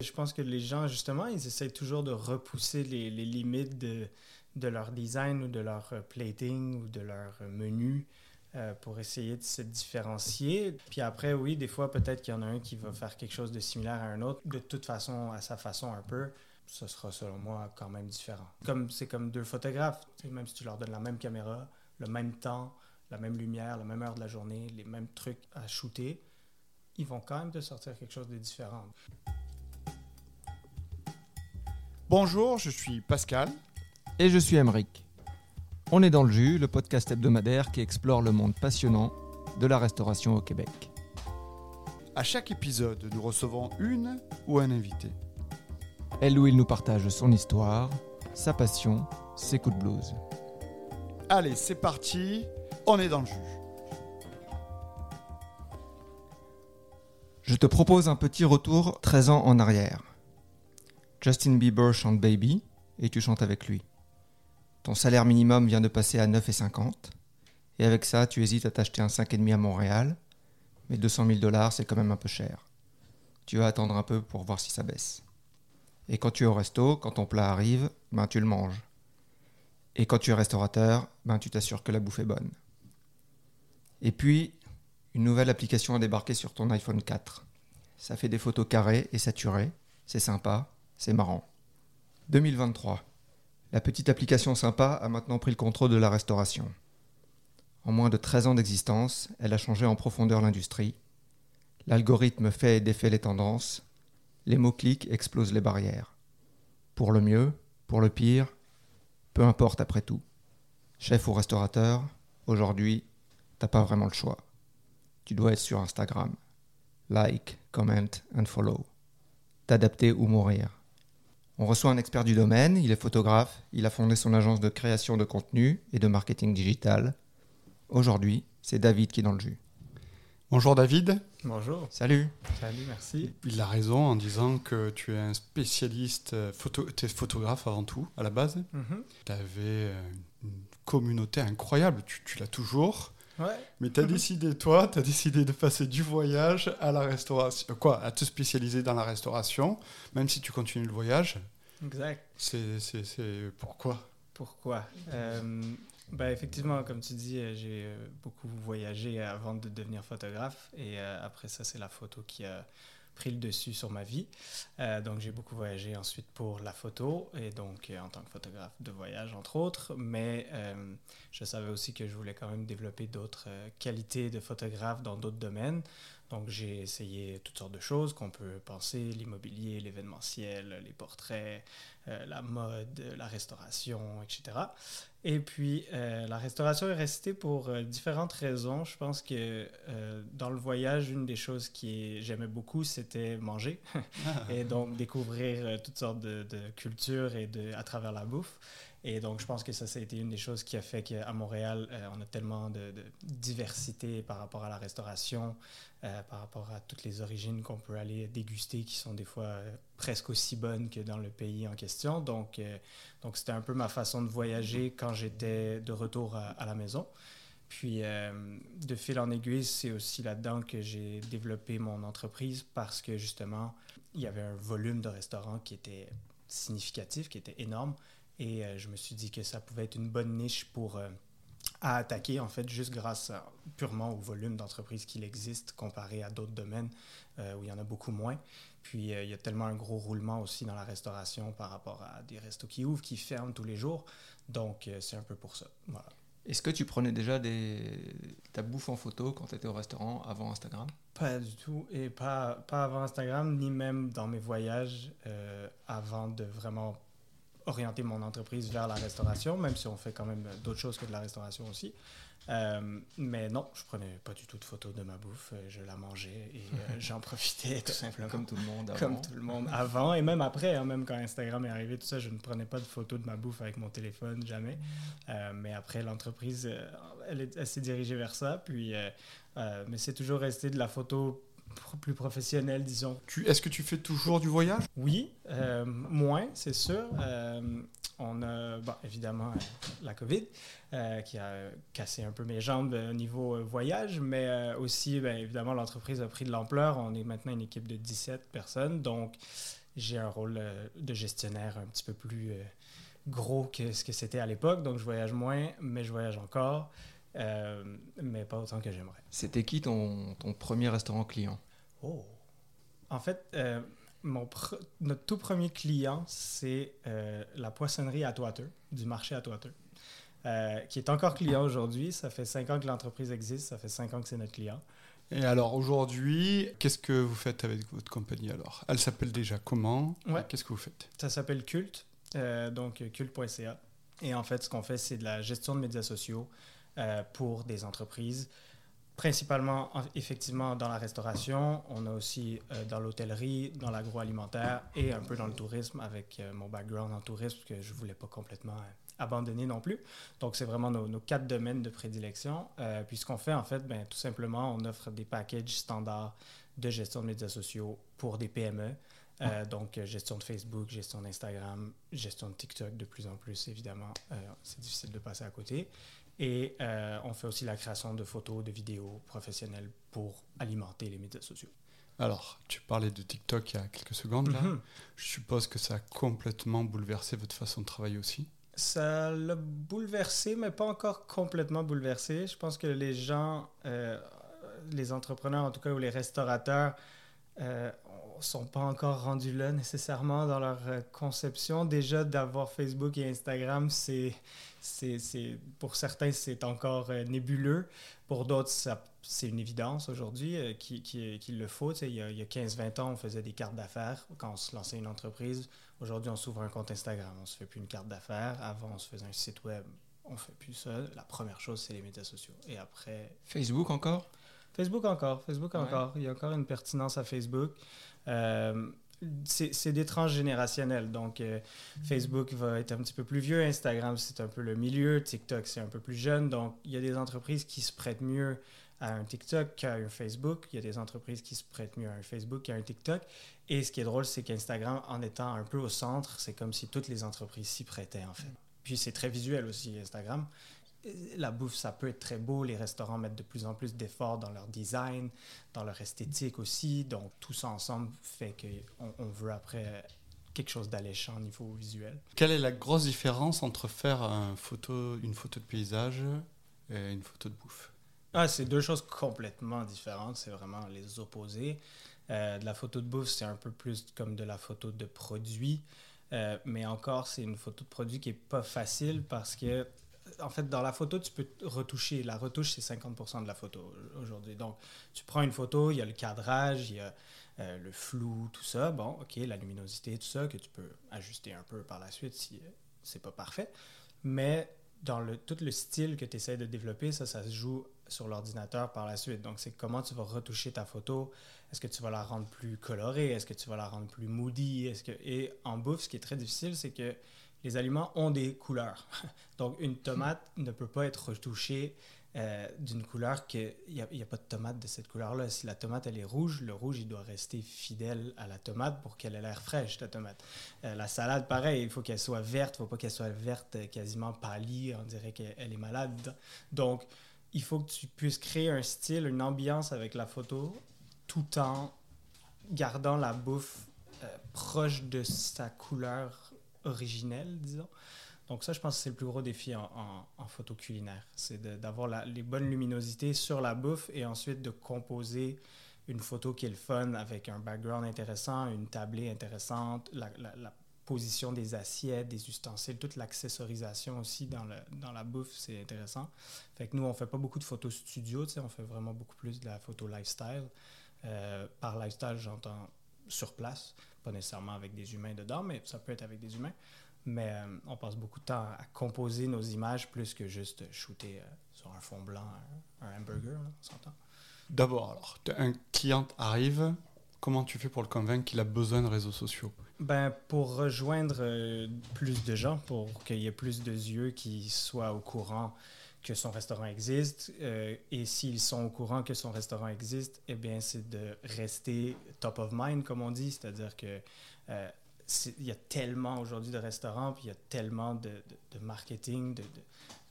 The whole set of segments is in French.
Je pense que les gens, justement, ils essayent toujours de repousser les, limites de, de, leur design ou de leur euh, plating ou de leur euh, menu euh, pour essayer de se différencier. Puis après, oui, des fois, peut-être qu'il y en a un qui va faire quelque chose de similaire à un autre, de toute façon, à sa façon un peu. Ce sera, selon moi, quand même différent. Comme c'est comme deux photographes, même si tu leur donnes la même caméra, le même temps, la même lumière, la même heure de la journée, les mêmes trucs à shooter, ils vont quand même te sortir quelque chose de différent. Bonjour, je suis Pascal. Et je suis Emeric. On est dans le jus, le podcast hebdomadaire qui explore le monde passionnant de la restauration au Québec. À chaque épisode, nous recevons une ou un invité. Elle ou il nous partage son histoire, sa passion, ses coups de blues. Allez, c'est parti, on est dans le jus. Je te propose un petit retour 13 ans en arrière. Justin Bieber chante Baby et tu chantes avec lui. Ton salaire minimum vient de passer à 9,50 et avec ça, tu hésites à t'acheter un 5,5 à Montréal, mais 200 000 dollars, c'est quand même un peu cher. Tu vas attendre un peu pour voir si ça baisse. Et quand tu es au resto, quand ton plat arrive, ben tu le manges. Et quand tu es restaurateur, ben tu t'assures que la bouffe est bonne. Et puis, une nouvelle application a débarqué sur ton iPhone 4. Ça fait des photos carrées et saturées, c'est sympa, c'est marrant. 2023. La petite application sympa a maintenant pris le contrôle de la restauration. En moins de 13 ans d'existence, elle a changé en profondeur l'industrie. L'algorithme fait et défait les tendances. Les mots-clics explosent les barrières. Pour le mieux, pour le pire, peu importe après tout. Chef ou restaurateur, aujourd'hui, t'as pas vraiment le choix. Tu dois être sur Instagram. Like, comment and follow. T'adapter ou mourir. On reçoit un expert du domaine, il est photographe, il a fondé son agence de création de contenu et de marketing digital. Aujourd'hui, c'est David qui est dans le jus. Bonjour David. Bonjour. Salut. Salut, merci. Il a raison en disant que tu es un spécialiste, euh, photo, tu es photographe avant tout, à la base. Mhm. Tu avais euh, une communauté incroyable, tu, tu l'as toujours. Ouais. Mais tu as décidé, toi, tu as décidé de passer du voyage à la restauration. Quoi À te spécialiser dans la restauration, même si tu continues le voyage. Exact. C'est c'est- c'est pourquoi? Pourquoi? Euh, ben Effectivement, comme tu dis, euh, j'ai euh, beaucoup voyagé avant de devenir photographe. Et euh, après ça, c'est la photo qui a pris le dessus sur ma vie. Euh, donc, j'ai beaucoup voyagé ensuite pour la photo et donc euh, en tant que photographe de voyage, entre autres. Mais euh, je savais aussi que je voulais quand même développer d'autres qualités de photographe dans d'autres domaines. Donc, j'ai essayé toutes sortes de choses qu'on peut penser, l'immobilier, l'événementiel, les portraits, la mode, la restauration, etc. Et puis, euh, la restauration est restée pour euh, différentes raisons. Je pense que euh, dans le voyage, une des choses qui j'aimais beaucoup, c'était manger et donc découvrir toutes sortes de, de cultures et de, à travers la bouffe. Et donc, je pense que ça, ça a été une des choses qui a fait qu'à Montréal, euh, on a tellement de, diversité par rapport à la restauration, euh, par rapport à toutes les origines qu'on peut aller déguster, qui sont des fois euh, presque aussi bonnes que dans le pays en question. Donc, donc c'était un peu ma façon de voyager quand j'étais de retour à, la maison. Puis, de fil en aiguille, c'est aussi là-dedans que j'ai développé mon entreprise parce que justement, il y avait un volume de restaurants qui était significatif, qui était énorme. Et euh, je me suis dit que ça pouvait être une bonne niche pour euh, à attaquer, en fait, juste grâce à- purement au volume d'entreprises qu'il existe comparé à d'autres domaines euh, où il y en a beaucoup moins. Puis euh, il y a tellement un gros roulement aussi dans la restauration par rapport à des restos qui ouvrent, qui ferment tous les jours. Donc euh, c'est un peu pour ça. Voilà. Est-ce que tu prenais déjà des... ta bouffe en photo quand tu étais au restaurant avant Instagram? Pas du tout. Et pas, pas avant Instagram, ni même dans mes voyages avant de vraiment orienter mon entreprise vers la restauration, même si on fait quand même d'autres choses que de la restauration aussi. Euh, mais non, je prenais pas du tout de photos de ma bouffe. euh, Je la mangeais et euh, j'en profitais tout simplement. Comme tout le monde avant. Comme tout le monde avant et même après, hein, même quand Instagram est arrivé, tout ça, je ne prenais pas de photos de ma bouffe avec mon téléphone, jamais. Euh, mais après, l'entreprise, elle, elle s'est dirigée vers ça. Puis, mais c'est toujours resté de la photo plus professionnelle, disons. Est-ce que tu fais toujours du voyage? Oui, euh, moins, c'est sûr. Euh, on a, bon, évidemment, euh, la COVID euh, qui a cassé un peu mes jambes au niveau voyage, mais aussi, ben, évidemment, l'entreprise a pris de l'ampleur. On est maintenant une équipe de 17 personnes, donc j'ai un rôle de gestionnaire un petit peu plus gros que ce que c'était à l'époque. Donc, je voyage moins, mais je voyage encore, euh, mais pas autant que j'aimerais. C'était qui ton, ton premier restaurant client? Oh! En fait, euh, mon pr- notre tout premier client, c'est euh, la poissonnerie à Atwater, du marché à Atwater, euh, qui est encore client aujourd'hui. Ça fait cinq ans que l'entreprise existe, ça fait cinq ans que c'est notre client. Et alors aujourd'hui, qu'est-ce que vous faites avec votre compagnie alors? Elle s'appelle déjà comment? Ouais. Qu'est-ce que vous faites? Ça s'appelle Culte, euh, donc culte.ca. Et en fait, ce qu'on fait, c'est de la gestion de médias sociaux euh, pour des entreprises, principalement en- effectivement dans la restauration. On a aussi euh, dans l'hôtellerie, dans l'agroalimentaire et un peu dans le tourisme avec euh, mon background en tourisme que je voulais pas complètement abandonner non plus. Donc, c'est vraiment nos, nos quatre domaines de prédilection. Euh, puis, ce qu'on fait, en fait, ben, tout simplement, on offre des packages standards de gestion de médias sociaux pour des PME. Euh, donc, gestion de Facebook, gestion d'Instagram, gestion de TikTok de plus en plus, évidemment. Euh, c'est difficile de passer à côté. Et euh, on fait aussi la création de photos, de vidéos professionnelles pour alimenter les médias sociaux. Alors, tu parlais de TikTok il y a quelques secondes là. Mhm. Je suppose que ça a complètement bouleversé votre façon de travailler aussi. Ça l'a bouleversé, mais pas encore complètement bouleversé. Je pense que les gens, euh, les entrepreneurs en tout cas, ou les restaurateurs, euh, sont pas encore rendus là nécessairement dans leur euh, conception. Déjà, d'avoir Facebook et Instagram, c'est, c'est, c'est, pour certains, c'est encore euh, nébuleux. Pour d'autres, c'est une évidence aujourd'hui euh, qui- qui- qu'il le faut. Tu sais, il y a, il y a 15-20 ans, on faisait des cartes d'affaires quand on se lançait une entreprise. Aujourd'hui, on s'ouvre un compte Instagram. On se fait plus une carte d'affaires. Avant, on se faisait un site web. On fait plus ça. La première chose, c'est les médias sociaux. Et après, Facebook encore? Facebook encore. Facebook Ouais. encore. Il y a encore une pertinence à Facebook. Euh, c'est des tranches générationnelles. Donc, euh, Facebook va être un petit peu plus vieux. Instagram, c'est un peu le milieu. TikTok, c'est un peu plus jeune. Donc, il y a des entreprises qui se prêtent mieux à un TikTok qu'à un Facebook. Il y a des entreprises qui se prêtent mieux à un Facebook qu'à un TikTok. Et ce qui est drôle, c'est qu'Instagram, en étant un peu au centre, c'est comme si toutes les entreprises s'y prêtaient, en fait. Puis c'est très visuel aussi, Instagram. La bouffe, ça peut être très beau. Les restaurants mettent de plus en plus d'efforts dans leur design, dans leur esthétique aussi. Donc, tout ça ensemble fait qu'on on veut après quelque chose d'alléchant au niveau visuel. Quelle est la grosse différence entre faire un photo, une photo de paysage et une photo de bouffe? Ah, c'est deux choses complètement différentes. C'est vraiment les opposés. Euh, de la photo de bouffe, c'est un peu plus comme de la photo de produit. Euh, mais encore, c'est une photo de produit qui est pas facile parce que, en fait, dans la photo, tu peux retoucher. La retouche, c'est 50% de la photo aujourd'hui. Donc, tu prends une photo, il y a le cadrage, il y a euh, le flou, tout ça. Bon, OK, la luminosité, tout ça, que tu peux ajuster un peu par la suite si euh, c'est pas parfait. Mais dans le, tout le style que tu essaies de développer, ça, ça se joue sur l'ordinateur par la suite. Donc, c'est comment tu vas retoucher ta photo. Est-ce que tu vas la rendre plus colorée? Est-ce que tu vas la rendre plus moody? Est-ce que... Et en bouffe, ce qui est très difficile, c'est que les aliments ont des couleurs. Donc, une tomate ne peut pas être retouchée euh, d'une couleur que... Il n'y a, il y a pas de tomate de cette couleur-là. Si la tomate, elle est rouge, le rouge, il doit rester fidèle à la tomate pour qu'elle ait l'air fraîche, ta tomate. Euh, la salade, pareil, il faut qu'elle soit verte. Il ne faut pas qu'elle soit verte euh, quasiment pâlie. On dirait qu'elle elle est malade. Donc, il faut que tu puisses créer un style, une ambiance avec la photo, tout en gardant la bouffe euh, proche de sa couleur originelle, disons. Donc ça, je pense que c'est le plus gros défi en, photo culinaire. C'est d'avoir les bonnes luminosités sur la bouffe et ensuite de composer une photo qui est le fun avec un background intéressant, une tablée intéressante, la, position des assiettes, des ustensiles, toute l'accessorisation aussi dans, la bouffe, c'est intéressant. Fait que nous, on fait pas beaucoup de photos studio, on fait vraiment beaucoup plus de la photo lifestyle. Euh, par lifestyle, j'entends sur place, pas nécessairement avec des humains dedans, mais ça peut être avec des humains. Mais euh, on passe beaucoup de temps à composer nos images plus que juste shooter euh, sur un fond blanc un, un hamburger, là, on s'entend. D'abord, alors, un client arrive, comment tu fais pour le convaincre qu'il a besoin de réseaux sociaux? Ben, pour rejoindre euh, plus de gens, pour qu'il y ait plus de yeux qui soient au courant que son restaurant existe, euh, et s'ils sont au courant que son restaurant existe, eh bien, c'est de rester top of mind, comme on dit, c'est-à-dire que euh, il y a tellement aujourd'hui de restaurants, puis il y a tellement de, de- marketing de,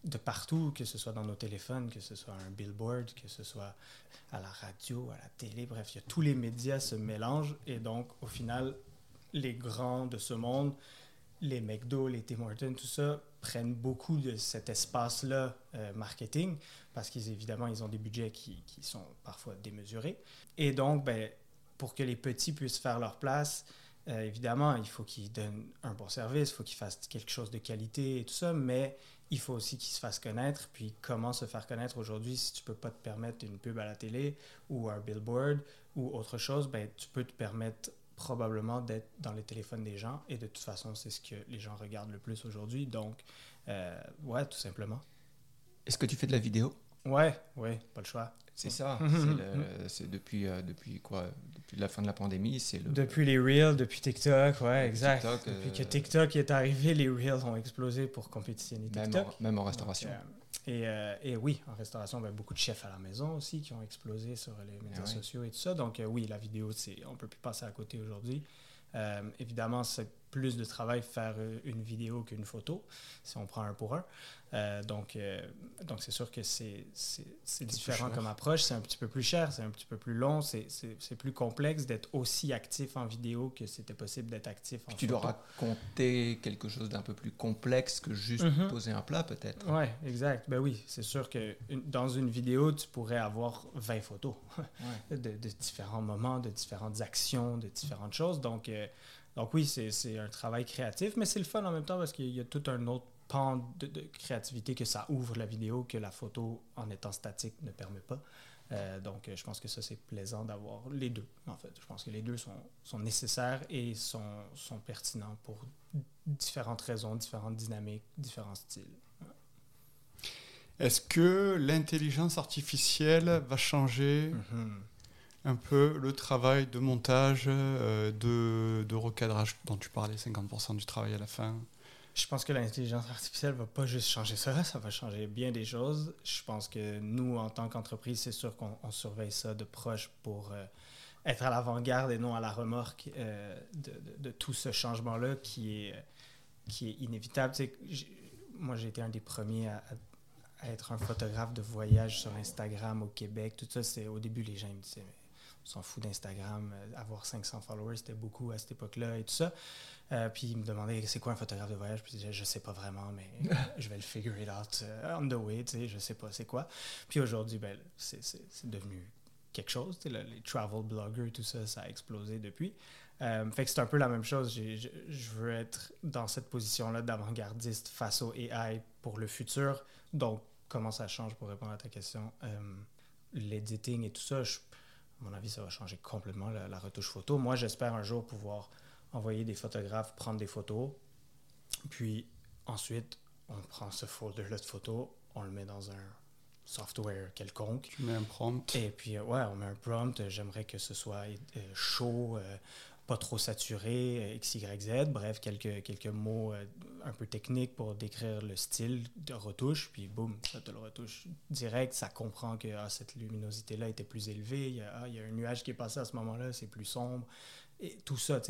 de partout, que ce soit dans nos téléphones, que ce soit un billboard, que ce soit à la radio, à la télé, bref, il y a tous les médias se mélangent, et donc, au final, les grands de ce monde, les McDo, les Tim Hortons, tout ça, prennent beaucoup de cet espace-là euh, marketing parce qu'évidemment, ils ont des budgets qui, sont parfois démesurés. Et donc, ben, pour que les petits puissent faire leur place, euh, évidemment, il faut qu'ils donnent un bon service, il faut qu'ils fassent quelque chose de qualité et tout ça, mais il faut aussi qu'ils se fassent connaître. Puis comment se faire connaître aujourd'hui si tu peux pas te permettre une pub à la télé ou un billboard ou autre chose, ben, tu peux te permettre probablement d'être dans les téléphones des gens. Et de toute façon, c'est ce que les gens regardent le plus aujourd'hui. Donc, euh, ouais, tout simplement. Est-ce que tu fais de la vidéo? Ouais, ouais, pas le choix. C'est ça. c'est depuis, euh, depuis quoi? Depuis la fin de la pandémie, c'est le... Depuis les Reels, depuis TikTok, ouais, exact. depuis que euh, TikTok est arrivé, les Reels ont explosé pour compétitionner TikTok. Même en, restauration. Et, et, oui, en restauration, ben, beaucoup de chefs à la maison aussi qui ont explosé sur les médias sociaux et tout ça. Donc oui, la vidéo, c'est on peut plus passer à côté aujourd'hui. évidemment, c'est plus de travail faire euh, une vidéo qu'une photo, si on prend un pour un. Euh, donc, euh, donc c'est sûr que c'est différent comme approche. C'est un petit peu plus cher, c'est un petit peu plus long, c'est plus complexe d'être aussi actif en vidéo que c'était possible d'être actif en Puis photo. Tu dois raconter quelque chose d'un peu plus complexe que juste mhm. poser un plat, peut-être. Oui, exact. Ben oui, c'est sûr que dans une vidéo, tu pourrais avoir 20 photos de, de, différents moments, de différentes actions, de différentes choses. Donc, donc oui, c'est un travail créatif, mais c'est le fun en même temps parce qu'il y a tout un autre pan de, créativité que ça ouvre la vidéo que la photo en étant statique ne permet pas. Euh, donc je pense que ça, c'est plaisant d'avoir les deux, en fait. Je pense que les deux sont, sont nécessaires et sont, sont, pertinents pour différentes raisons, différentes dynamiques, différents styles. Est-ce que l'intelligence artificielle va changer mm-hmm un peu le travail de montage, euh, de, de, recadrage dont tu parlais, 50% du travail à la fin Je pense que l'intelligence artificielle va pas juste changer ça, ça va changer bien des choses. Je pense que nous, en tant qu'entreprise, c'est sûr qu'on surveille ça de proche pour euh, être à l'avant-garde et non à la remorque euh, de, de, tout ce changement-là qui est, qui est inévitable. moi, j'ai été un des premiers à, à, être un photographe de voyage sur Instagram au Québec. Tout ça, c'est au début, les gens me disaient s'en fout d'Instagram. Euh, avoir 500 followers, c'était beaucoup à cette époque-là et tout ça. Euh, puis il me demandait c'est quoi un photographe de voyage? Puis je disais je sais pas vraiment, mais je vais le figure it out euh, on the way, tu sais, je sais pas c'est quoi. Puis aujourd'hui, ben, c'est devenu quelque chose. les travel bloggers, tout ça, ça a explosé depuis. fait que c'est un peu la même chose. Je, je veux être dans cette position-là d'avant-gardiste face au AI pour le futur. Donc, comment ça change pour répondre à ta question? L'editing et tout ça, je, à mon avis, ça va changer complètement la, retouche photo. Moi, j'espère un jour pouvoir envoyer des photographes, prendre des photos, puis ensuite, on prend ce folder-là de photos, on le met dans un software quelconque. Tu mets un prompt. Et puis, euh, ouais, on met un prompt. J'aimerais que ce soit euh, chaud, euh, pas trop saturé, euh, X, Y, Z. Bref, quelques, quelques mots euh, un peu techniques pour décrire le style de retouche. Puis boum, ça te le retouche direct. Ça comprend que ah, cette luminosité-là était plus élevée. Il y, a, ah, il y, a, un nuage qui est passé à ce moment-là, c'est plus sombre. Et tout ça,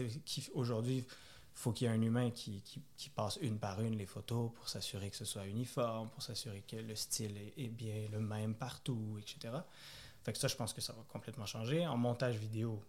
aujourd'hui, il faut qu'il y ait un humain qui, qui, qui, passe une par une les photos pour s'assurer que ce soit uniforme, pour s'assurer que le style est, est, bien le même partout, etc. Fait que ça, je pense que ça va complètement changer. En montage vidéo,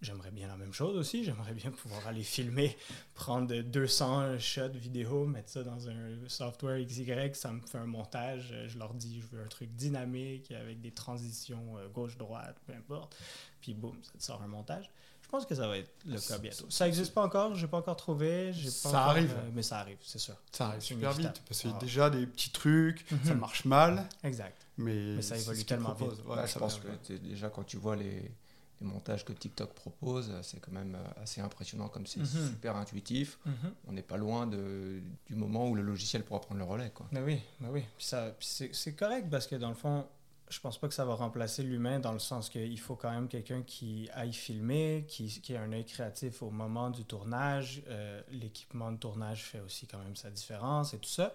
J'aimerais bien la même chose aussi. J'aimerais bien pouvoir aller filmer, prendre 200 shots vidéo, mettre ça dans un software XY, ça me fait un montage. Je leur dis, je veux un truc dynamique avec des transitions euh, gauche-droite, peu importe. Puis boum, ça te sort un montage. Je pense que ça va être le cas bientôt. Ça n'existe pas encore, je n'ai pas encore trouvé. Pas ça arrive. Euh, mais ça arrive, c'est sûr. Ça arrive super vite. Parce qu'il y a déjà des petits trucs, ça mhm. marche mal. Exact. Mais, mais ça évolue tellement vite. je pense que déjà quand tu vois les les montages que TikTok propose, c'est quand même euh, assez impressionnant comme c'est mhm. super intuitif. Mhm. On n'est pas loin de, du moment où le logiciel pourra prendre le relais. Quoi. Mais oui, mais oui. c'est correct parce que dans le fond, je pense pas que ça va remplacer l'humain dans le sens qu'il faut quand même quelqu'un qui aille filmer, qui, qui ait un œil créatif au moment du tournage. Euh, l'équipement de tournage fait aussi quand même sa différence et tout ça.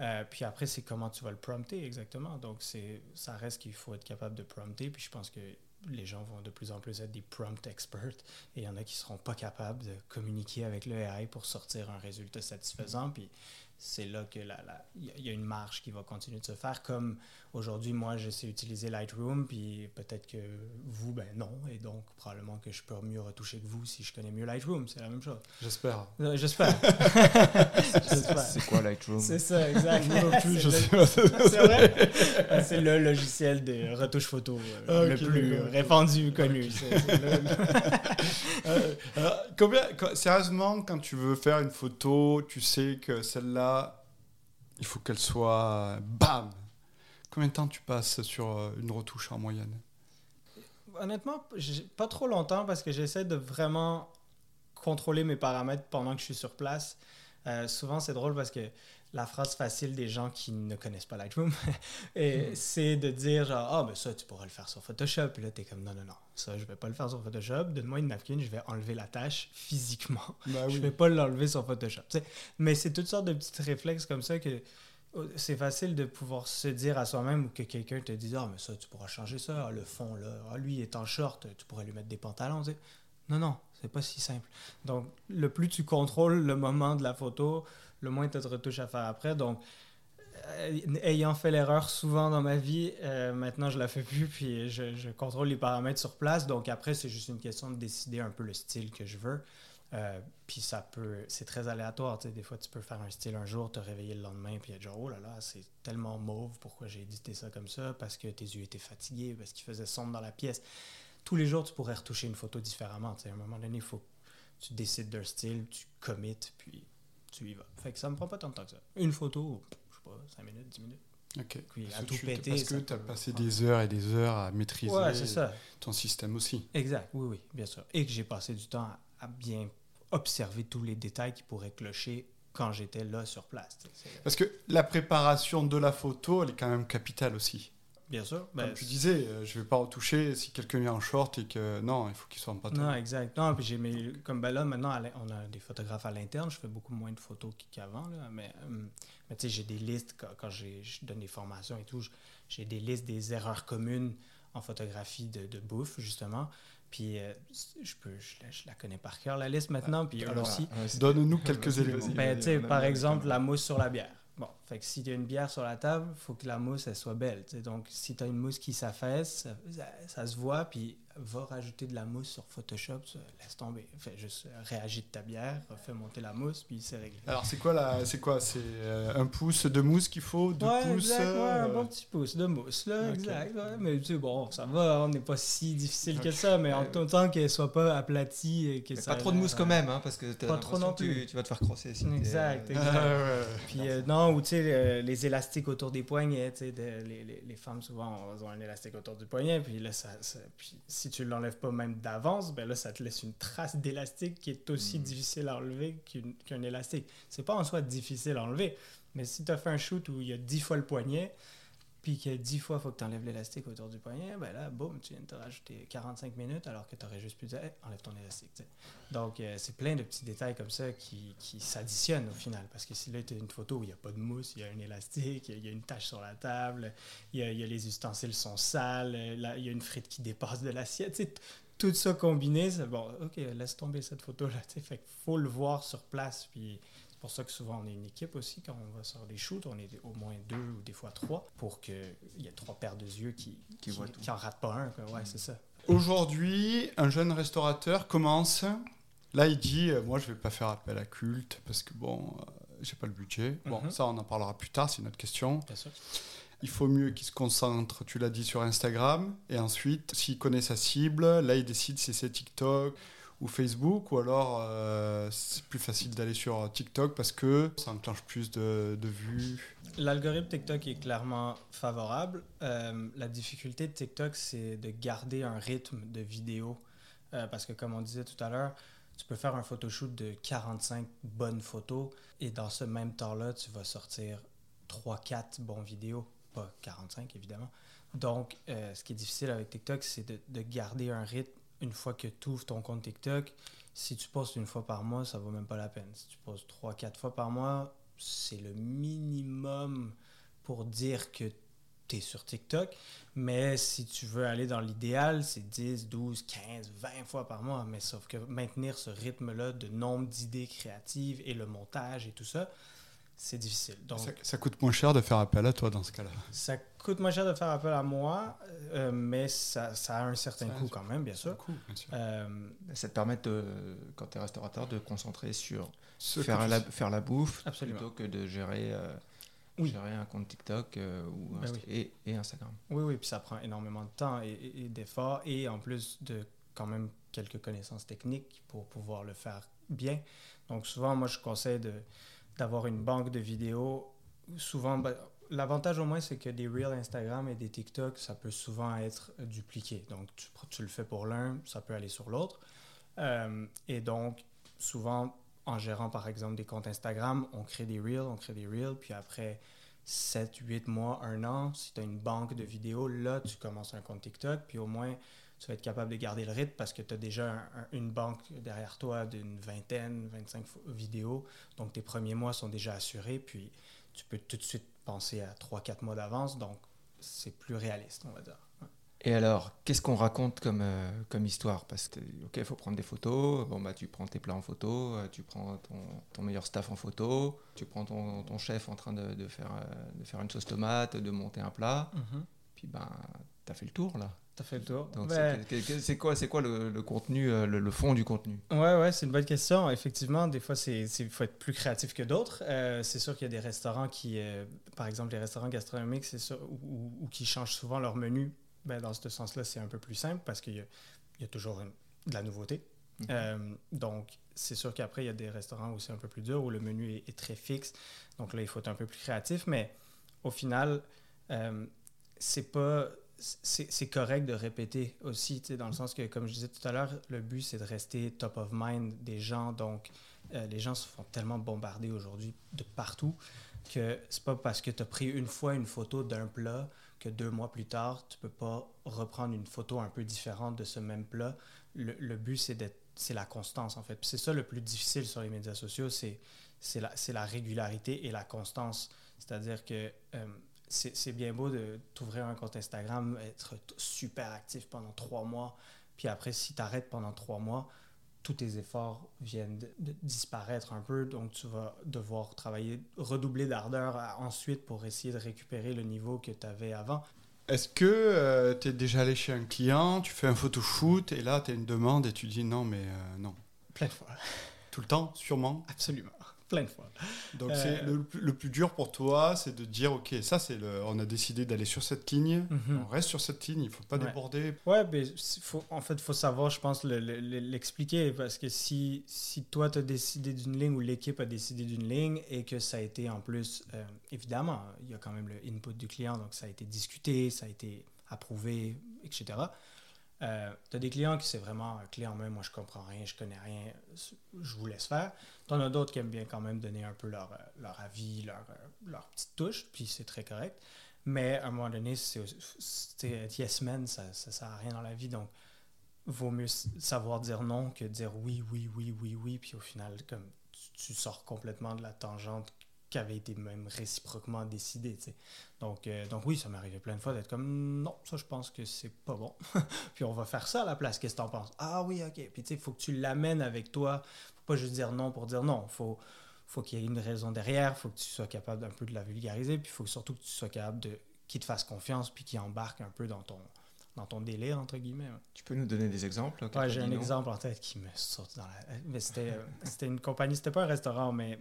Euh, puis après, c'est comment tu vas le prompter exactement. Donc, ça reste qu'il faut être capable de prompter. Puis je pense que les gens vont de plus en plus être des prompt experts et il y en a qui seront pas capables de communiquer avec le AI pour sortir un résultat satisfaisant. C'est là que il y a une marge qui va continuer de se faire. Comme aujourd'hui, moi, je sais utiliser Lightroom, puis peut-être que vous, ben non, et donc probablement que je peux mieux retoucher que vous si je connais mieux Lightroom. C'est la même chose. J'espère. Euh, j'espère. c'est quoi Lightroom? C'est ça, je C'est vrai? C'est le logiciel de retouche photo euh, ah, le plus répandu, connu. Euh, combien, sérieusement, quand tu veux faire une photo, tu sais que celle-là, il faut qu'elle soit bam. Combien de temps tu passes sur euh, une retouche en moyenne? Honnêtement, pas trop longtemps parce que j'essaie de vraiment contrôler mes paramètres pendant que je suis sur place. Euh, souvent, c'est drôle parce que la phrase facile des gens qui ne connaissent pas Lightroom, et hmm. c'est de dire genre, ah, ben ça, tu pourras le faire sur Photoshop. Puis là, tu es comme, non, non, non, ça, je vais pas le faire sur Photoshop. Donne-moi une napkin, je vais enlever la tâche physiquement. Bah je vais pas l'enlever sur Photoshop. Mais c'est toutes sortes de petits réflexes comme ça que oh, c'est facile de pouvoir se dire à soi-même ou que quelqu'un te dise, ah, mais ça, tu pourras changer ça. Ah, le fond, là, ah, lui est en short, tu pourrais lui mettre des pantalons. Non, non, c'est pas si simple. Donc, le plus tu contrôles le moment de la photo, le moins tu as de retouches à faire après. Donc, euh, ayant fait l'erreur souvent dans ma vie, euh, maintenant je la fais plus, puis je, contrôle les paramètres sur place. Donc après, c'est juste une question de décider un peu le style que je veux. Euh, puis ça peut, c'est très aléatoire. Tu sais, des fois, tu peux faire un style un jour, te réveiller le lendemain, puis être genre, oh là là, c'est tellement mauve, pourquoi j'ai édité ça comme ça? Parce que tes yeux étaient fatigués, parce qu'il faisait sombre dans la pièce. Tous les jours, tu pourrais retoucher une photo différemment. Tu sais, à un moment donné, il faut tu décides d'un style, tu commits, puis tu y vas. Fait que ça me prend pas tant de temps que ça. Une photo, je sais pas, 5 minutes, 10 minutes. Ok. Puis à tout péter. Parce que tu as passé des heures et des heures à maîtriser ton système aussi. Exact, oui, oui, bien sûr. Et que j'ai passé du temps à, bien observer tous les détails qui pourraient clocher quand j'étais là sur place. Parce que la préparation de la photo, elle est quand même capitale aussi. Bien sûr. Ben, Comme tu disais, euh, je ne vais pas retoucher si quelqu'un est en short et que non, il faut qu'il soit en pantalon. Non, exact. Non, puis j'ai mes, comme ben là, maintenant, on a des photographes à l'interne, je fais beaucoup moins de photos qu'avant, mais, euh, mais tu sais, j'ai des listes, quand, quand je donne des formations et tout, j'ai des listes des erreurs communes en photographie de, de bouffe, justement. Puis euh, je, peux, je, la connais par cœur, la liste maintenant. Puis alors, aussi. Donne-nous quelques éléments. Ben, par exemple, la mousse sur la bière. Bon, fait que si tu as une bière sur la table, il faut que la mousse, elle soit belle. Donc, si tu as une mousse qui s'affaisse, ça, se voit, puis va rajouter de la mousse sur Photoshop, laisse tomber. Fais juste euh, réagir de ta bière, fais monter la mousse, puis c'est réglé. Alors, c'est quoi la, c'est quoi? C'est euh, un pouce de mousse qu'il faut? Deux pouces exact, un euh, bon petit pouce de mousse, là, exact. mais tu sais, bon, ça va, on n'est pas si difficile que ça, mais en temps qu'elle soit pas aplatie. Et que ça, pas trop de mousse quand même, hein, parce que pas trop non plus. Tu, vas te faire crosser. exact, exact. Ah, puis non, ou tu sais, les élastiques autour des poignets, tu sais, les, les, les, femmes souvent ont un élastique autour du poignet, puis là, ça, puis si tu l'enlèves pas même d'avance, ben là, ça te laisse une trace d'élastique qui est aussi hmm. difficile à enlever qu'un élastique. C'est pas en soi difficile à enlever, mais si tu as fait un shoot où il y a 10 fois le poignet, puis que 10 fois, il faut que tu enlèves l'élastique autour du poignet, ben là, boum, tu viens de te rajouter 45 minutes alors que tu aurais juste pu dire, enlève ton élastique. Donc, euh, c'est plein de petits détails comme ça qui, qui s'additionnent au final. Parce que si là, tu as une photo où il n'y a pas de mousse, il y a un élastique, il y a une tache sur la table, il y les ustensiles sont sales, il y a une frite qui dépasse de l'assiette. Tout ça combiné, c'est bon, ok, laisse tomber cette photo-là. Fait faut le voir sur place. Puis c'est pour ça que souvent on est une équipe aussi. Quand on va sur des shoots, on est au moins deux ou des fois trois pour qu'il y ait trois paires de yeux qui, qui, qui, en ratent pas un. Ouais, c'est ça. Aujourd'hui, un jeune restaurateur commence. Là, il dit euh, Moi, je vais pas faire appel à culte parce que bon, euh, j'ai pas le budget. Bon, mhm. ça, on en parlera plus tard, c'est une autre question. Bien sûr. Il faut mieux qu'il se concentre, tu l'as dit, sur Instagram. Et ensuite, s'il connaît sa cible, là, il décide si c'est TikTok ou Facebook, ou alors euh, c'est plus facile d'aller sur TikTok parce que ça enclenche plus de, vues. L'algorithme TikTok est clairement favorable. Euh, la difficulté de TikTok, c'est de garder un rythme de vidéo. Euh, parce que comme on disait tout à l'heure, tu peux faire un photoshoot de 45 bonnes photos et dans ce même temps-là, tu vas sortir 3-4 bons vidéos, pas 45 évidemment. Donc, ce qui est difficile avec TikTok, c'est de, de garder un rythme une fois que tu ouvres ton compte TikTok, si tu postes une fois par mois, ça vaut même pas la peine. Si tu postes trois, quatre fois par mois, c'est le minimum pour dire que tu es sur TikTok. Mais si tu veux aller dans l'idéal, c'est 10, 12, 15, 20 fois par mois. Mais sauf que maintenir ce rythme-là de nombre d'idées créatives et le montage et tout ça, c'est difficile. Donc, ça, coûte moins cher de faire appel à toi dans ce cas-là. Ça coûte moins cher de faire appel à moi, euh, mais ça, ça, a un certain coût quand même, bien sûr. Euh, ça te permet, de, quand tu es restaurateur, de concentrer sur faire la, faire la bouffe plutôt que de gérer, euh, gérer un compte TikTok ou ben et, et, Instagram. Oui, oui, puis ça prend énormément de temps et, et d'efforts et en plus de quand même quelques connaissances techniques pour pouvoir le faire bien. Donc souvent, moi, je conseille de d'avoir une banque de vidéos. Souvent, ben, l'avantage au moins, c'est que des Reels Instagram et des TikTok, ça peut souvent être dupliqué. Donc, tu, le fais pour l'un, ça peut aller sur l'autre. Euh, et donc, souvent, en gérant par exemple des comptes Instagram, on crée des Reels, on crée des Reels, puis après 7, 8 mois, 1 an, si tu as une banque de vidéos, là, tu commences un compte TikTok, puis au moins, tu vas être capable de garder le rythme parce que tu as déjà une banque derrière toi d'une vingtaine, 25 vidéos. Donc, tes premiers mois sont déjà assurés. Puis, tu peux tout de suite penser à 3-4 mois d'avance. Donc, c'est plus réaliste, on va dire. Et alors, qu'est-ce qu'on raconte comme, euh, comme histoire? Parce que, ok, il faut prendre des photos. Bon, bah, tu prends tes plats en photo, euh, tu prends ton, ton, meilleur staff en photo, tu prends ton, ton chef en train de, de faire, euh, de faire une sauce tomate, de monter un plat. Mm-hmm. Puis, ben, tu as fait le tour, là fait le tour. c'est quoi, quoi le, contenu, euh, le, fond du contenu? Ouais, ouais, c'est une bonne question. Effectivement, des fois, il faut être plus créatif que d'autres. Euh, c'est sûr qu'il y a des restaurants qui, euh, par exemple, les restaurants gastronomiques, c'est sûr, ou, qui changent souvent leur menu. Ben, dans ce sens-là, c'est un peu plus simple parce qu'il y, a toujours de la nouveauté. Donc, c'est sûr qu'après, il y a des restaurants où c'est un peu plus dur, où le menu est, est, très fixe. Donc là, il faut être un peu plus créatif. Mais au final, c'est pas c'est correct de répéter aussi, dans le sens que, comme je disais tout à l'heure, le but, c'est de rester top of mind des gens. Donc, euh, les gens se font tellement bombarder aujourd'hui de partout que c'est pas parce que tu as pris une fois une photo d'un plat que deux mois plus tard, tu peux pas reprendre une photo un peu différente de ce même plat. Le, but, c'est la constance, en fait. C'est ça le plus difficile sur les médias sociaux, c'est la, la régularité et la constance. C'est-à-dire que... Euh, c'est bien beau de t'ouvrir un compte Instagram, être super actif pendant trois mois, puis après, si tu arrêtes pendant trois mois, tous tes efforts viennent de, disparaître un peu, donc tu vas devoir travailler, redoubler d'ardeur ensuite pour essayer de récupérer le niveau que tu avais avant. Est-ce que euh, tu es déjà allé chez un client, tu fais un photoshoot et là tu as une demande et tu dis non, mais euh, non? Plein de fois. Tout le temps, sûrement? Absolument plein de fois. Donc c'est euh, le, plus dur pour toi, c'est de dire ok, ça c'est le, on a décidé d'aller sur cette ligne, mhm. on reste sur cette ligne, il faut pas déborder. Ouais, mais faut, en fait, il faut savoir, je pense, l'expliquer parce que si, si toi tu as décidé d'une ligne ou l'équipe a décidé d'une ligne et que ça a été en plus, euh, évidemment, il y a quand même le input du client, donc ça a été discuté, ça a été approuvé, etc. Euh, tu as des clients qui c'est vraiment clé en main, moi je comprends rien, je connais rien, je vous laisse faire. Tu en as d'autres qui aiment bien quand même donner un peu leur, euh, leur avis, leur, euh, leur petite touche, puis c'est très correct. Mais à un moment donné, c'est yes man, ça ne sert à rien dans la vie, donc vaut mieux savoir dire non que dire oui, oui, oui, oui, oui, puis au final, comme tu sors complètement de la tangente qui avait été même réciproquement décidé. Donc, euh, donc oui, ça m'est arrivé plein de fois d'être comme non, ça je pense que c'est pas bon. puis on va faire ça à la place, qu'est-ce que t'en penses? Ah oui, ok. Puis tu sais, il faut que tu l'amènes avec toi. Faut pas juste dire non pour dire non. Faut, faut qu'il y ait une raison derrière, faut que tu sois capable d'un peu de la vulgariser, puis il faut surtout que tu sois capable de qu'il te fasse confiance, puis qu'il embarque un peu dans ton, dans ton délire, entre guillemets. Tu peux nous donner des exemples Ouais, j'ai un exemple en tête qui me sort dans la. Mais c'était, euh, c'était une compagnie, c'était pas un restaurant, mais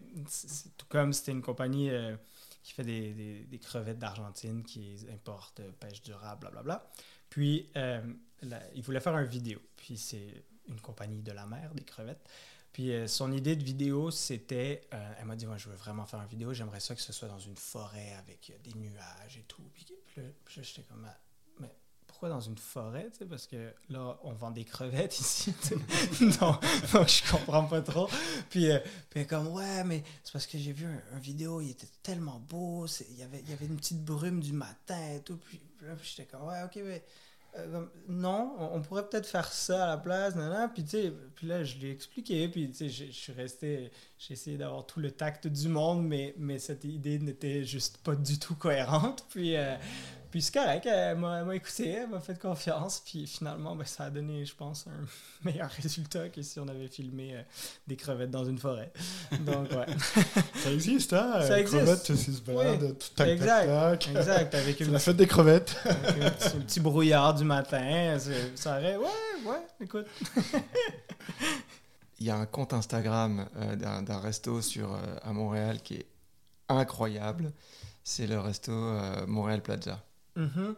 tout comme c'était une compagnie euh, qui fait des, des, des crevettes d'Argentine, qui importe euh, pêche durable, blablabla. Puis, il voulait faire une vidéo. Puis, c'est une compagnie de la mer, des crevettes. Puis son idée de vidéo, c'était, elle m'a dit, moi, je veux vraiment faire une vidéo, j'aimerais ça que ce soit dans une forêt avec des nuages et tout. Puis, puis j'étais comme, ah, dans une forêt, tu sais, parce que là, on vend des crevettes ici, donc, je comprends pas trop. Puis, euh, puis comme, ouais, mais c'est parce que j'ai vu un, vidéo, il était tellement beau, il y, avait, il y avait une petite brume du matin et tout, puis, là, j'étais comme, ouais, ok, mais... Euh, non, on, pourrait peut-être faire ça à la place, Puis, puis là, je l'ai expliqué, puis, je suis resté, j'ai essayé d'avoir tout le tact du monde, mais, mais cette idée n'était juste pas du tout cohérente. Puis, euh, Puis c'est correct, elle m'a écouté, elle m'a fait confiance. Puis finalement, ben, ça a donné, je pense, un meilleur résultat que si on avait filmé euh, des crevettes dans une forêt. Donc, ouais. ça existe, hein? Ça existe. Crevettes, se balade, tout tac, exact, tac, tac. Exact. Avec une... la fête des crevettes. Avec un, petit, un petit brouillard du matin. Ça aurait, ouais, ouais, écoute. Il y a un compte Instagram euh, d'un resto sur, euh, à Montréal qui est incroyable. C'est le resto Montréal Plaza. Mm-hmm.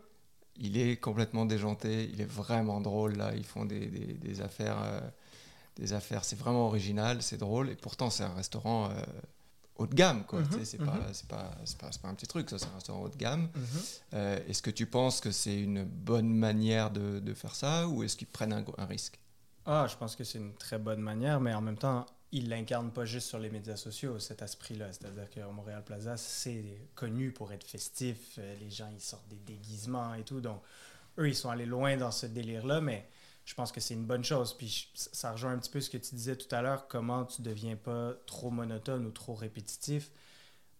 Il est complètement déjanté, il est vraiment drôle là. Ils font des, des, affaires, euh, des affaires. C'est vraiment original, c'est drôle. Et pourtant, c'est un restaurant euh, haut de gamme, quoi. Mm-hmm. C'est pas, mm-hmm. pas, pas, pas, un petit truc, ça. C'est un restaurant haut de gamme. Euh, est-ce que tu penses que c'est une bonne manière de, de faire ça, ou est-ce qu'ils prennent un, un risque? Ah, je pense que c'est une très bonne manière, mais en même temps, il l'incarne pas juste sur les médias sociaux, cet esprit-là. C'est-à-dire que Montréal Plaza, c'est connu pour être festif. Euh, les gens, ils sortent des déguisements et tout. Donc, eux, ils sont allés loin dans ce délire-là, mais je pense que c'est une bonne chose. Puis ça rejoint un petit peu ce que tu disais tout à l'heure, comment tu deviens pas trop monotone ou trop répétitif.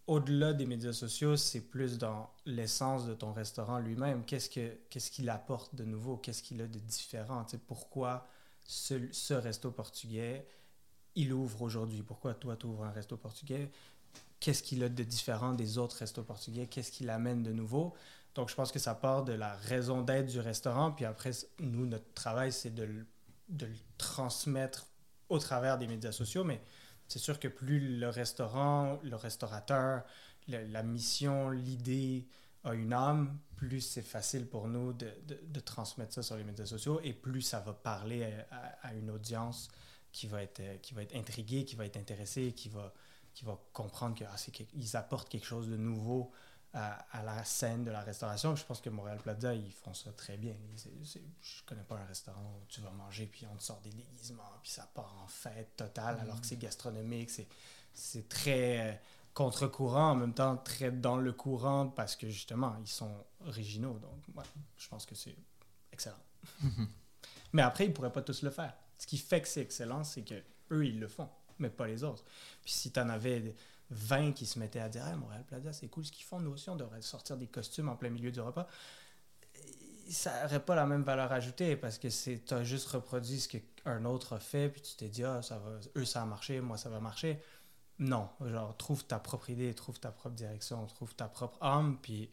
Au-delà des médias sociaux, c'est plus dans l'essence de ton restaurant lui-même. Qu'est-ce qu'il apporte de nouveau? Qu'est-ce qu'il a de différent? Pourquoi ce resto portugais il ouvre aujourd'hui? Pourquoi toi, tu ouvres un resto portugais? Qu'est-ce qu'il a de différent des autres restos portugais? Qu'est-ce qu'il amène de nouveau? Donc, je pense que ça part de la raison d'être du restaurant. Puis après, nous, notre travail, c'est de, de, le transmettre au travers des médias sociaux. Mais c'est sûr que plus le restaurant, le restaurateur, la mission, l'idée a une âme, plus c'est facile pour nous de, de, transmettre ça sur les médias sociaux et plus ça va parler à une audience qui va être, euh, qui va être intrigué, qui va être intéressé, qui va, qui va comprendre qu'ils ah, apportent quelque chose de nouveau à, à, la scène de la restauration. Je pense que Montréal Plaza, ils font ça très bien. je ne connais pas un restaurant où tu vas manger, puis on te sort des déguisements, puis ça part en fête totale, alors que mm. c'est gastronomique. C'est très euh, contre-courant, en même temps très dans le courant, parce que justement, ils sont originaux. Donc, je pense que c'est excellent. Mais après, ils ne pourraient pas tous le faire. Ce qui fait que c'est excellent, c'est que eux ils le font, mais pas les autres. Puis si tu en avais 20 qui se mettaient à dire hey, Montréal Plaza, c'est cool ce qu'ils font, nous aussi, on devrait sortir des costumes en plein milieu du repas. Ça n'aurait pas la même valeur ajoutée parce que tu as juste reproduit ce qu'un autre a fait, puis tu t'es dit, ah, ça va, eux, ça a marché, moi, ça va marcher. Non, genre, trouve ta propre idée, trouve ta propre direction, trouve ta propre âme, puis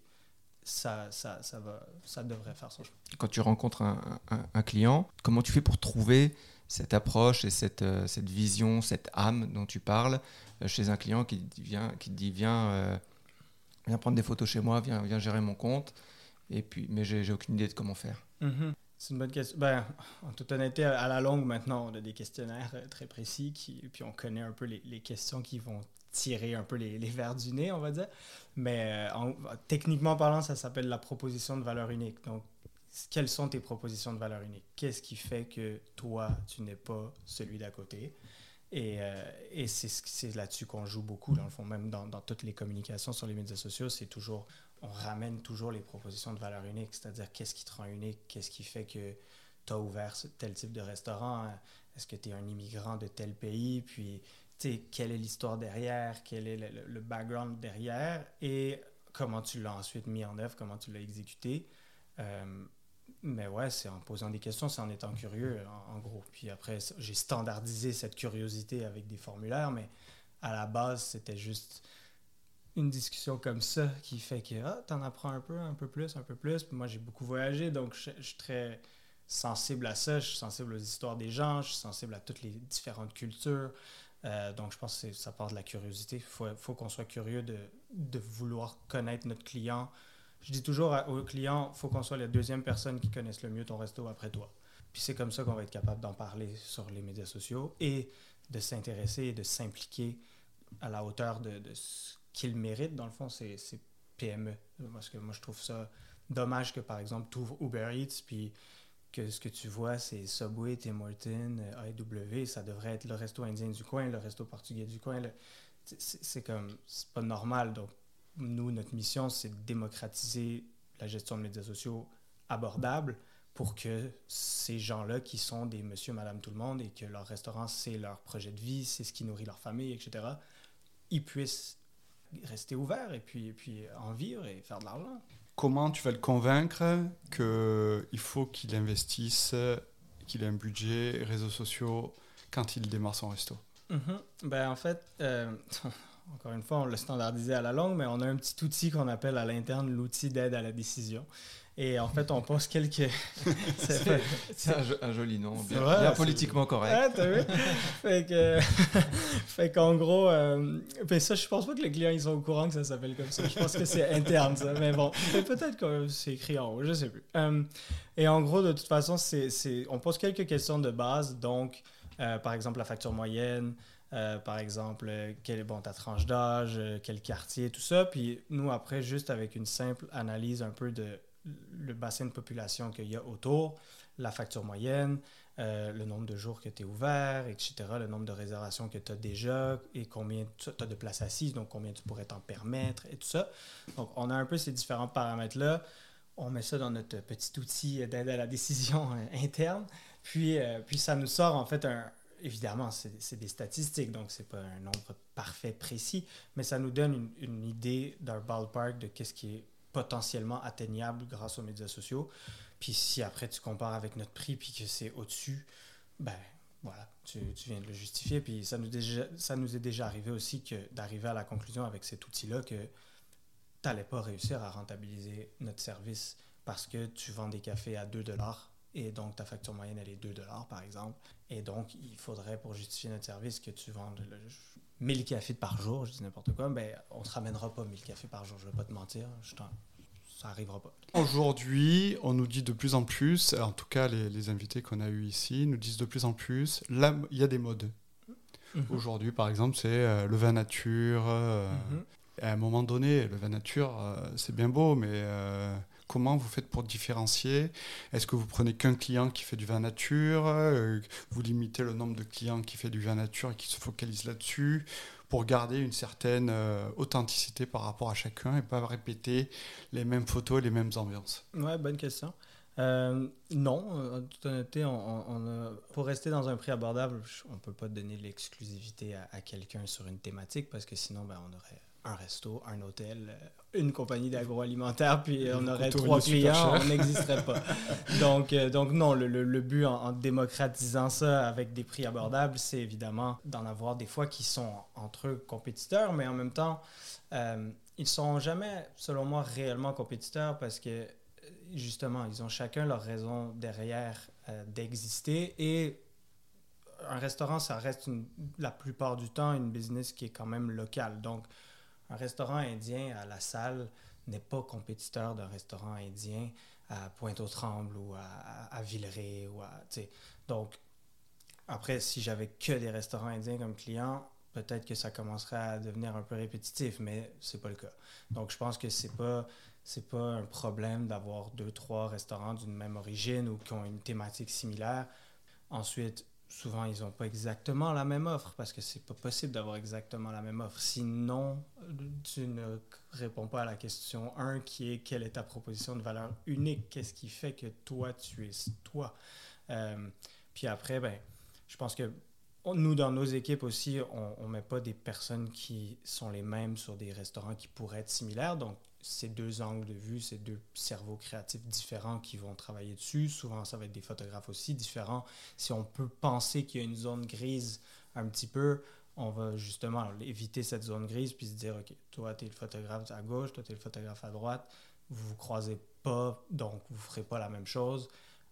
ça, ça, ça, va, ça devrait faire son chemin. Quand tu rencontres un, un client, comment tu fais pour trouver cette approche et cette, euh, cette vision, cette âme dont tu parles euh, chez un client qui, vient, qui dit viens, euh, viens prendre des photos chez moi, viens, viens gérer mon compte, et puis, mais j'ai aucune idée de comment faire. Mm-hmm. C'est une bonne question. Ben, en toute honnêteté, à la longue, maintenant, on a des questionnaires très précis, qui, puis on connaît un peu les, les questions qui vont tirer un peu les, les, verres du nez, on va dire. Mais techniquement parlant, ça s'appelle la proposition de valeur unique. Donc, quelles sont tes propositions de valeur unique? Qu'est-ce qui fait que toi, tu n'es pas celui d'à côté? Et, euh, et c'est là-dessus qu'on joue beaucoup, dans le fond, même dans, dans, toutes les communications sur les médias sociaux, c'est toujours, on ramène toujours les propositions de valeur unique, c'est-à-dire qu'est-ce qui te rend unique, qu'est-ce qui fait que tu as ouvert tel type de restaurant, est-ce que tu es un immigrant de tel pays, puis quelle est l'histoire derrière, quel est le, background derrière, et comment tu l'as ensuite mis en œuvre, comment tu l'as exécuté. Euh, mais ouais, c'est en posant des questions, c'est en étant curieux, en, gros. Puis après, j'ai standardisé cette curiosité avec des formulaires, mais à la base, c'était juste une discussion comme ça qui fait que ah, tu en apprends un peu, un peu plus, un peu plus. Puis moi, j'ai beaucoup voyagé, donc je, suis très sensible à ça. Je suis sensible aux histoires des gens, je suis sensible à toutes les différentes cultures. Euh, donc, je pense que ça part de la curiosité. Il faut, faut qu'on soit curieux de, de vouloir connaître notre client, je dis toujours aux clients, il faut qu'on soit la deuxième personne qui connaisse le mieux ton resto après toi. Puis c'est comme ça qu'on va être capable d'en parler sur les médias sociaux et de s'intéresser et de s'impliquer à la hauteur de, ce qu'ils méritent. Dans le fond, c'est PME. Parce que moi, je trouve ça dommage que, par exemple, tu ouvres Uber Eats, puis que ce que tu vois, c'est Subway, Tim Hortons, AEW. Ça devrait être le resto indien du coin, le resto portugais du coin. C'est comme, c'est pas normal. Donc, nous, notre mission, c'est de démocratiser la gestion de médias sociaux abordable pour que ces gens-là qui sont des monsieur, madame, tout le monde et que leur restaurant, c'est leur projet de vie, c'est ce qui nourrit leur famille, etc., ils puissent rester ouverts et puis, et puis en vivre et faire de l'argent. Comment tu vas le convaincre qu'il faut qu'il investisse, qu'il ait un budget, réseaux sociaux, quand il démarre son resto? Mhm. ben, En fait, euh, encore une fois, on l'a standardisé à la longue, mais on a un petit outil qu'on appelle à l'interne l'outil d'aide à la décision. Et en fait, on pose quelques. c'est un, joli nom, bien, politiquement correct. t'as vu? fait que, fait qu'en gros, euh, ben ça, je pense pas que les clients ils sont au courant que ça s'appelle comme ça. Je pense que c'est interne, ça. Mais bon, peut-être que c'est écrit en haut, je sais plus. Euh, et en gros, de toute façon, c'est, on pose quelques questions de base. Donc, euh, par exemple, la facture moyenne. par exemple, quelle est bon, ta tranche d'âge, quel quartier, tout ça. Puis nous, après, juste avec une simple analyse un peu de le bassin de population qu'il y a autour, la facture moyenne, euh, le nombre de jours que tu es ouvert, etc., le nombre de réservations que tu as déjà et combien tu as de places assises, donc combien tu pourrais t'en permettre et tout ça. Donc, on a un peu ces différents paramètres-là. On met ça dans notre petit outil d'aide à la décision euh, interne. Puis, euh, puis ça nous sort en fait un, évidemment, c'est des statistiques, donc c'est pas un nombre parfait, précis, mais ça nous donne une, une idée d'un ballpark de qu'est-ce qui est potentiellement atteignable grâce aux médias sociaux. Puis si après tu compares avec notre prix puis que c'est au-dessus, ben voilà, tu, viens de le justifier. Puis ça nous, déjà, ça nous est déjà arrivé aussi que d'arriver à la conclusion avec cet outil-là que tu n'allais pas réussir à rentabiliser notre service parce que tu vends des cafés à 2 dollars et donc ta facture moyenne elle est 2 dollars par exemple. Et donc il faudrait pour justifier notre service que tu vendes 1000 cafés par jour, je dis n'importe quoi, ben on ne te ramènera pas 1000 cafés par jour, je ne vais pas te mentir. Je ça n'arrivera pas. Aujourd'hui, on nous dit de plus en plus, en tout cas les, invités qu'on a eus ici, nous disent de plus en plus, là, il y a des modes. Mhm. Aujourd'hui, par exemple, c'est euh, le vin nature. Euh, mhm. À un moment donné, le vin nature, euh, c'est bien beau, mais comment vous faites pour différencier Est-ce que vous prenez qu'un client qui fait du vin nature Vous limitez le nombre de clients qui fait du vin nature et qui se focalisent là-dessus pour garder une certaine euh, authenticité par rapport à chacun et pas répéter les mêmes photos, les mêmes ambiances? Ouais, bonne question. Euh, non, en toute honnêteté, on, pour rester dans un prix abordable, on ne peut pas donner l'exclusivité à, à quelqu'un sur une thématique parce que sinon, ben, on aurait un resto, un hôtel, euh, une compagnie d'agroalimentaire, puis on aurait trois clients, on n'existerait pas. donc, euh, donc non, le, le, but en, démocratisant ça avec des prix abordables, c'est évidemment d'en avoir des fois qui sont entre eux compétiteurs, mais en même temps, euh, ils sont jamais, selon moi, réellement compétiteurs parce que justement, ils ont chacun leur raison derrière d'exister et un restaurant, ça reste la plupart du temps une business qui est quand même locale. Donc, un restaurant indien à la salle n'est pas compétiteur d'un restaurant indien à Pointe-aux-Trembles ou à, à, Villeray. Ou à, Donc, après, si j'avais que des restaurants indiens comme clients, peut-être que ça commencerait à devenir un peu répétitif, mais c'est pas le cas. Donc, je pense que c'est pas c'est pas un problème d'avoir deux, trois restaurants d'une même origine ou qui ont une thématique similaire. Ensuite, souvent, ils n'ont pas exactement la même offre parce que c'est pas possible d'avoir exactement la même offre. Sinon, tu ne réponds pas à la question 1 qui est quelle est ta proposition de valeur unique? Qu'est-ce qui fait que toi, tu es toi? Euh, Puis après, ben, je pense que nous, dans nos équipes aussi, on ne met pas des personnes qui sont les mêmes sur des restaurants qui pourraient être similaires. Donc, ces deux angles de vue, ces deux cerveaux créatifs différents qui vont travailler dessus. Souvent, ça va être des photographes aussi différents. Si on peut penser qu'il y a une zone grise un petit peu, on va justement éviter cette zone grise puis se dire, OK, toi, tu es le photographe à gauche, toi, tu es le photographe à droite. Vous vous croisez pas, donc vous ne ferez pas la même chose.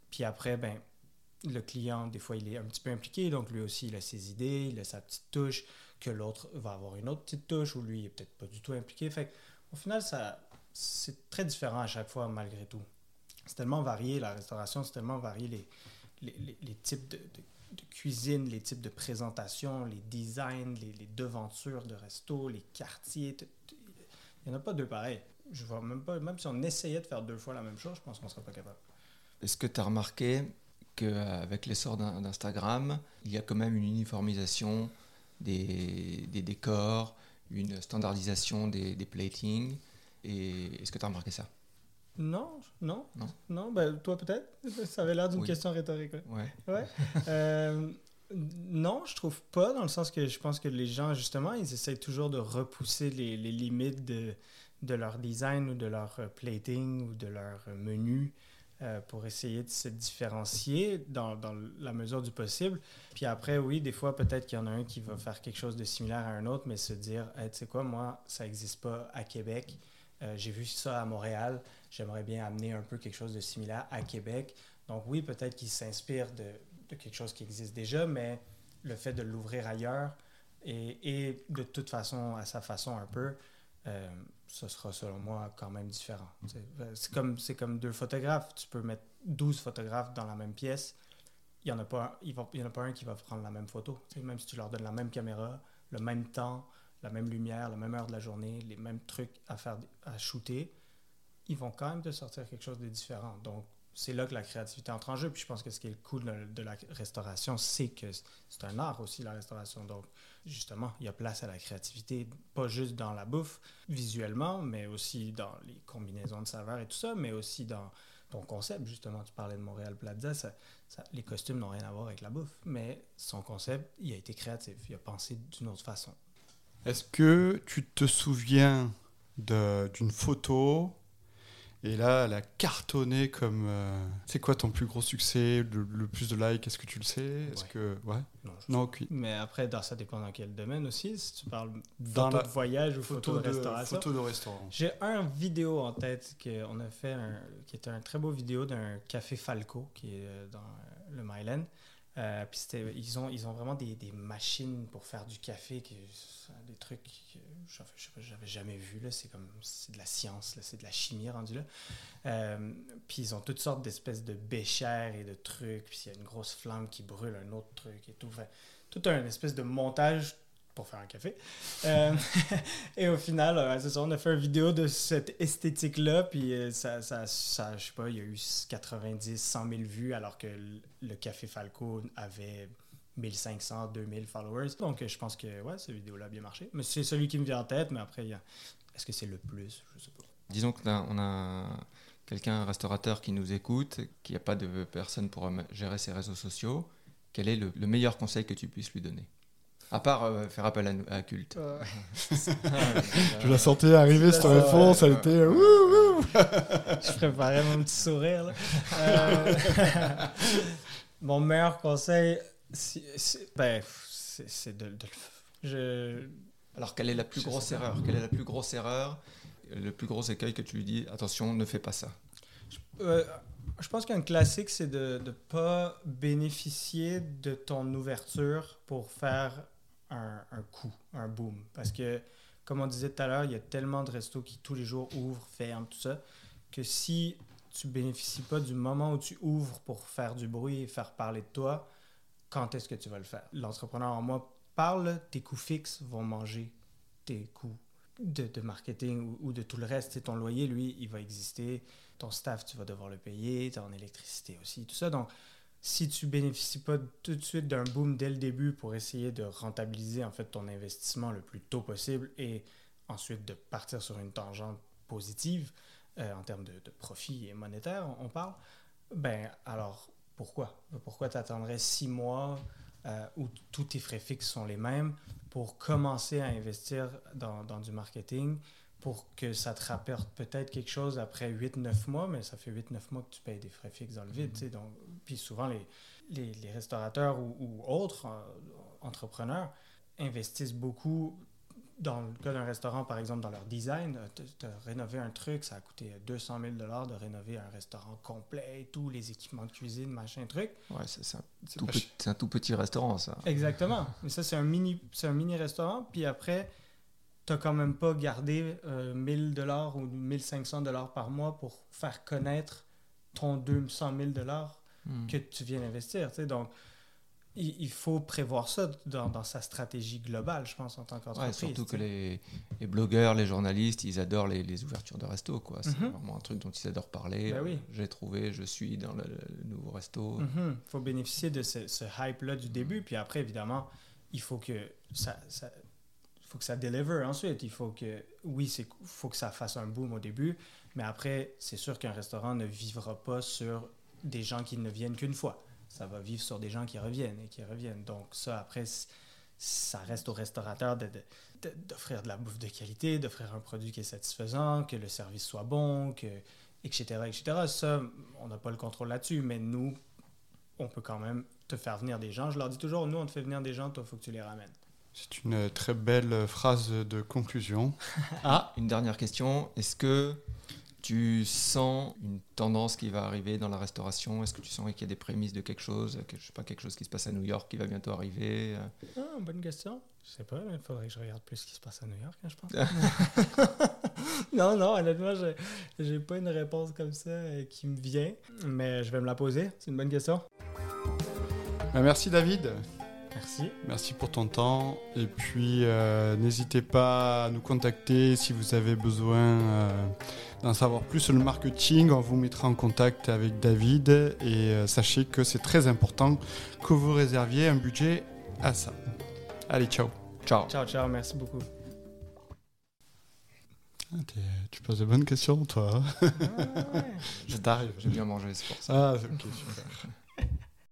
Puis après, ben, le client, des fois, il est un petit peu impliqué, donc lui aussi, il a ses idées, il a sa petite touche, que l'autre va avoir une autre petite touche, ou lui, il n'est peut-être pas du tout impliqué. Fait au final, ça, c'est très différent à chaque fois, malgré tout. C'est tellement varié, la restauration, c'est tellement varié les, les, types de, cuisine, les types de présentation, les designs, les, les devantures de resto, les quartiers. Il n'y en a pas deux pareils. Je vois même pas, même si on essayait de faire deux fois la même chose, je pense qu'on ne serait pas capable. Est-ce que tu as remarqué qu'avec l'essor d'Instagram, il y a quand même une uniformisation des, des décors, une standardisation des, des platings et est-ce que tu as remarqué ça? Non, non, non, non ben, toi peut-être. Ça avait l'air d'une question rhétorique. Ouais. ouais. Euh, non, je trouve pas, dans le sens que je pense que les gens, justement, ils essayent toujours de repousser les, les limites de, de leur design ou de leur plating ou de leur menu euh, pour essayer de se différencier dans, la mesure du possible. Puis après, oui, des fois, peut-être qu'il y en a un qui va faire quelque chose de similaire à un autre, mais se dire, tu sais quoi, moi, ça n'existe pas à Québec. Euh, j'ai vu ça à Montréal. J'aimerais bien amener un peu quelque chose de similaire à Québec. Donc oui, peut-être qu'il s'inspire de, quelque chose qui existe déjà, mais le fait de l'ouvrir ailleurs et, de toute façon, à sa façon un peu, euh, ce sera selon moi quand même différent. Euh, c'est comme, comme deux photographes. Tu peux mettre 12 photographes dans la même pièce. Il n'y en, a pas, y en a pas un qui va prendre la même photo. même si tu leur donnes la même caméra, le même temps, la même lumière, la même heure de la journée, les mêmes trucs à faire à shooter, ils vont quand même te sortir quelque chose de différent. Donc, c'est là que la créativité entre en jeu. Puis je pense que ce qui est cool de, la restauration, c'est que c'est un art aussi, la restauration. Donc, justement, il y a place à la créativité, pas juste dans la bouffe visuellement, mais aussi dans les combinaisons de saveurs et tout ça, mais aussi dans ton concept. Justement, tu parlais de Montréal Plaza, ça, les costumes n'ont rien à voir avec la bouffe, mais son concept, il a été créatif, il a pensé d'une autre façon. Est-ce que tu te souviens d'une photo et là, elle a cartonné comme. Euh, c'est quoi ton plus gros succès, le, plus de likes Est-ce que tu le sais? Est-ce que ouais? Non, ok. Mais après, dans, ça dépend dans quel domaine aussi. Si tu parles dans photo de voyage ou photo, de, restauration. Photo de restaurant. J'ai un vidéo en tête qu'on a fait, qui était un très beau vidéo d'un café Falco qui est euh, dans le Myland. Euh, ils ont, ils ont vraiment des, des, machines pour faire du café, des trucs que j'avais jamais vu. C'est comme c'est de la science, c'est de la chimie rendu là. Euh, puis ils ont toutes sortes d'espèces de béchères et de trucs. Puis il y a une grosse flamme qui brûle un autre truc et tout. tout un espèce de montage pour faire un café. Euh, et au final, c'est ça, on a fait une vidéo de cette esthétique-là, puis euh, ça, ça, je sais pas, il y a eu 90, 100 000 vues, alors que le Café Falco avait 1500, 2000 followers. Donc, je pense que, ouais, cette vidéo-là a bien marché. Mais c'est celui qui me vient en tête, mais après, est-ce que c'est le plus? Je sais pas. Disons qu'on a, on a quelqu'un, un restaurateur qui nous écoute, qui n'a pas de personne pour gérer ses réseaux sociaux. Quel est le meilleur conseil que tu puisses lui donner? À part euh, faire appel à, à culte. je la sentais arriver cette réponse, elle était. je préparais mon petit sourire. Euh, mon meilleur conseil, ben, c'est de, de, je... Alors, quelle est la plus grosse erreur? Quelle est la plus grosse erreur? Le plus gros écueil que tu lui dis attention, ne fais pas ça. Euh, je pense qu'un classique, c'est de ne pas bénéficier de ton ouverture pour faire un, coup, un boom. Parce que, comme on disait tout à l'heure, il y a tellement de restos qui tous les jours ouvrent, ferment, tout ça, que si tu bénéficies pas du moment où tu ouvres pour faire du bruit et faire parler de toi, quand est-ce que tu vas le faire? L'entrepreneur en moi parle, tes coûts fixes vont manger tes coûts de, marketing ou, de tout le reste. ton loyer, lui, il va exister. Ton staff, tu vas devoir le payer. Ton électricité aussi, tout ça. Donc, si tu bénéficies pas tout de suite d'un boom dès le début pour essayer de rentabiliser en fait ton investissement le plus tôt possible et ensuite de partir sur une tangente positive euh, en termes de, profit et monétaire, on, parle, ben alors pourquoi? Pourquoi t'attendrais six mois euh, où tous tes frais fixes sont les mêmes pour commencer à investir dans du marketing pour que ça te rapporte peut-être quelque chose après 8-9 mois, mais ça fait 8-9 mois que tu payes des frais fixes dans le vide. Mm-hmm. Donc, puis souvent, les, les, les restaurateurs ou, autres euh, entrepreneurs investissent beaucoup dans le cas d'un restaurant, par exemple, dans leur design, de, rénover un truc, ça a coûté 200 000 de rénover un restaurant complet, tous les équipements de cuisine, machin, truc. Ouais, c'est un, un, tout petit restaurant, ça. Exactement. Mais ça, c'est un mini, un mini restaurant. Puis après, tu n'as quand même pas gardé 1000 euh, dollars ou 1500 dollars par mois pour faire connaître ton 200 000 dollars hmm. que tu viens d'investir. Donc, il, faut prévoir ça dans, sa stratégie globale, je pense, en tant qu'entreprise. Ouais, surtout que les, les, blogueurs, les journalistes, ils adorent les, ouvertures de resto. C'est mhm. vraiment un truc dont ils adorent parler. Ben oui. J'ai trouvé, je suis dans le, nouveau resto. Il mhm. faut bénéficier de ce, hype-là du début. Puis après, évidemment, il faut que ça faut que ça deliver ensuite. Il faut que, oui, il faut que ça fasse un boom au début, mais après, c'est sûr qu'un restaurant ne vivra pas sur des gens qui ne viennent qu'une fois. Ça va vivre sur des gens qui reviennent et qui reviennent. Donc ça, après, ça reste au restaurateur d'offrir de, la bouffe de qualité, d'offrir un produit qui est satisfaisant, que le service soit bon, que, etc., etc. Ça, on n'a pas le contrôle là-dessus, mais nous, on peut quand même te faire venir des gens. Je leur dis toujours, nous, on te fait venir des gens, toi, il faut que tu les ramènes. C'est une très belle phrase de conclusion. ah, une dernière question. Est-ce que tu sens une tendance qui va arriver dans la restauration? Est-ce que tu sens qu'il y a des prémices de quelque chose Je sais pas, quelque chose qui se passe à New York qui va bientôt arriver? Ah, Bonne question. Je sais pas, il faudrait que je regarde plus ce qui se passe à New York, hein, je pense. non, non, honnêtement, je n'ai pas une réponse comme ça euh, qui me vient, mais je vais me la poser. C'est une bonne question. Ben, merci David. Merci. Merci pour ton temps. Et puis, euh, n'hésitez pas à nous contacter si vous avez besoin euh, d'en savoir plus sur le marketing. On vous mettra en contact avec David. Et euh, sachez que c'est très important que vous réserviez un budget à ça. Allez, ciao. Ciao. Ciao, ciao. Merci beaucoup. Ah, tu poses de bonnes questions, toi. Ah, ouais. Je t'arrive. J'ai bien mangé, c'est pour ça. Ah, ok, super.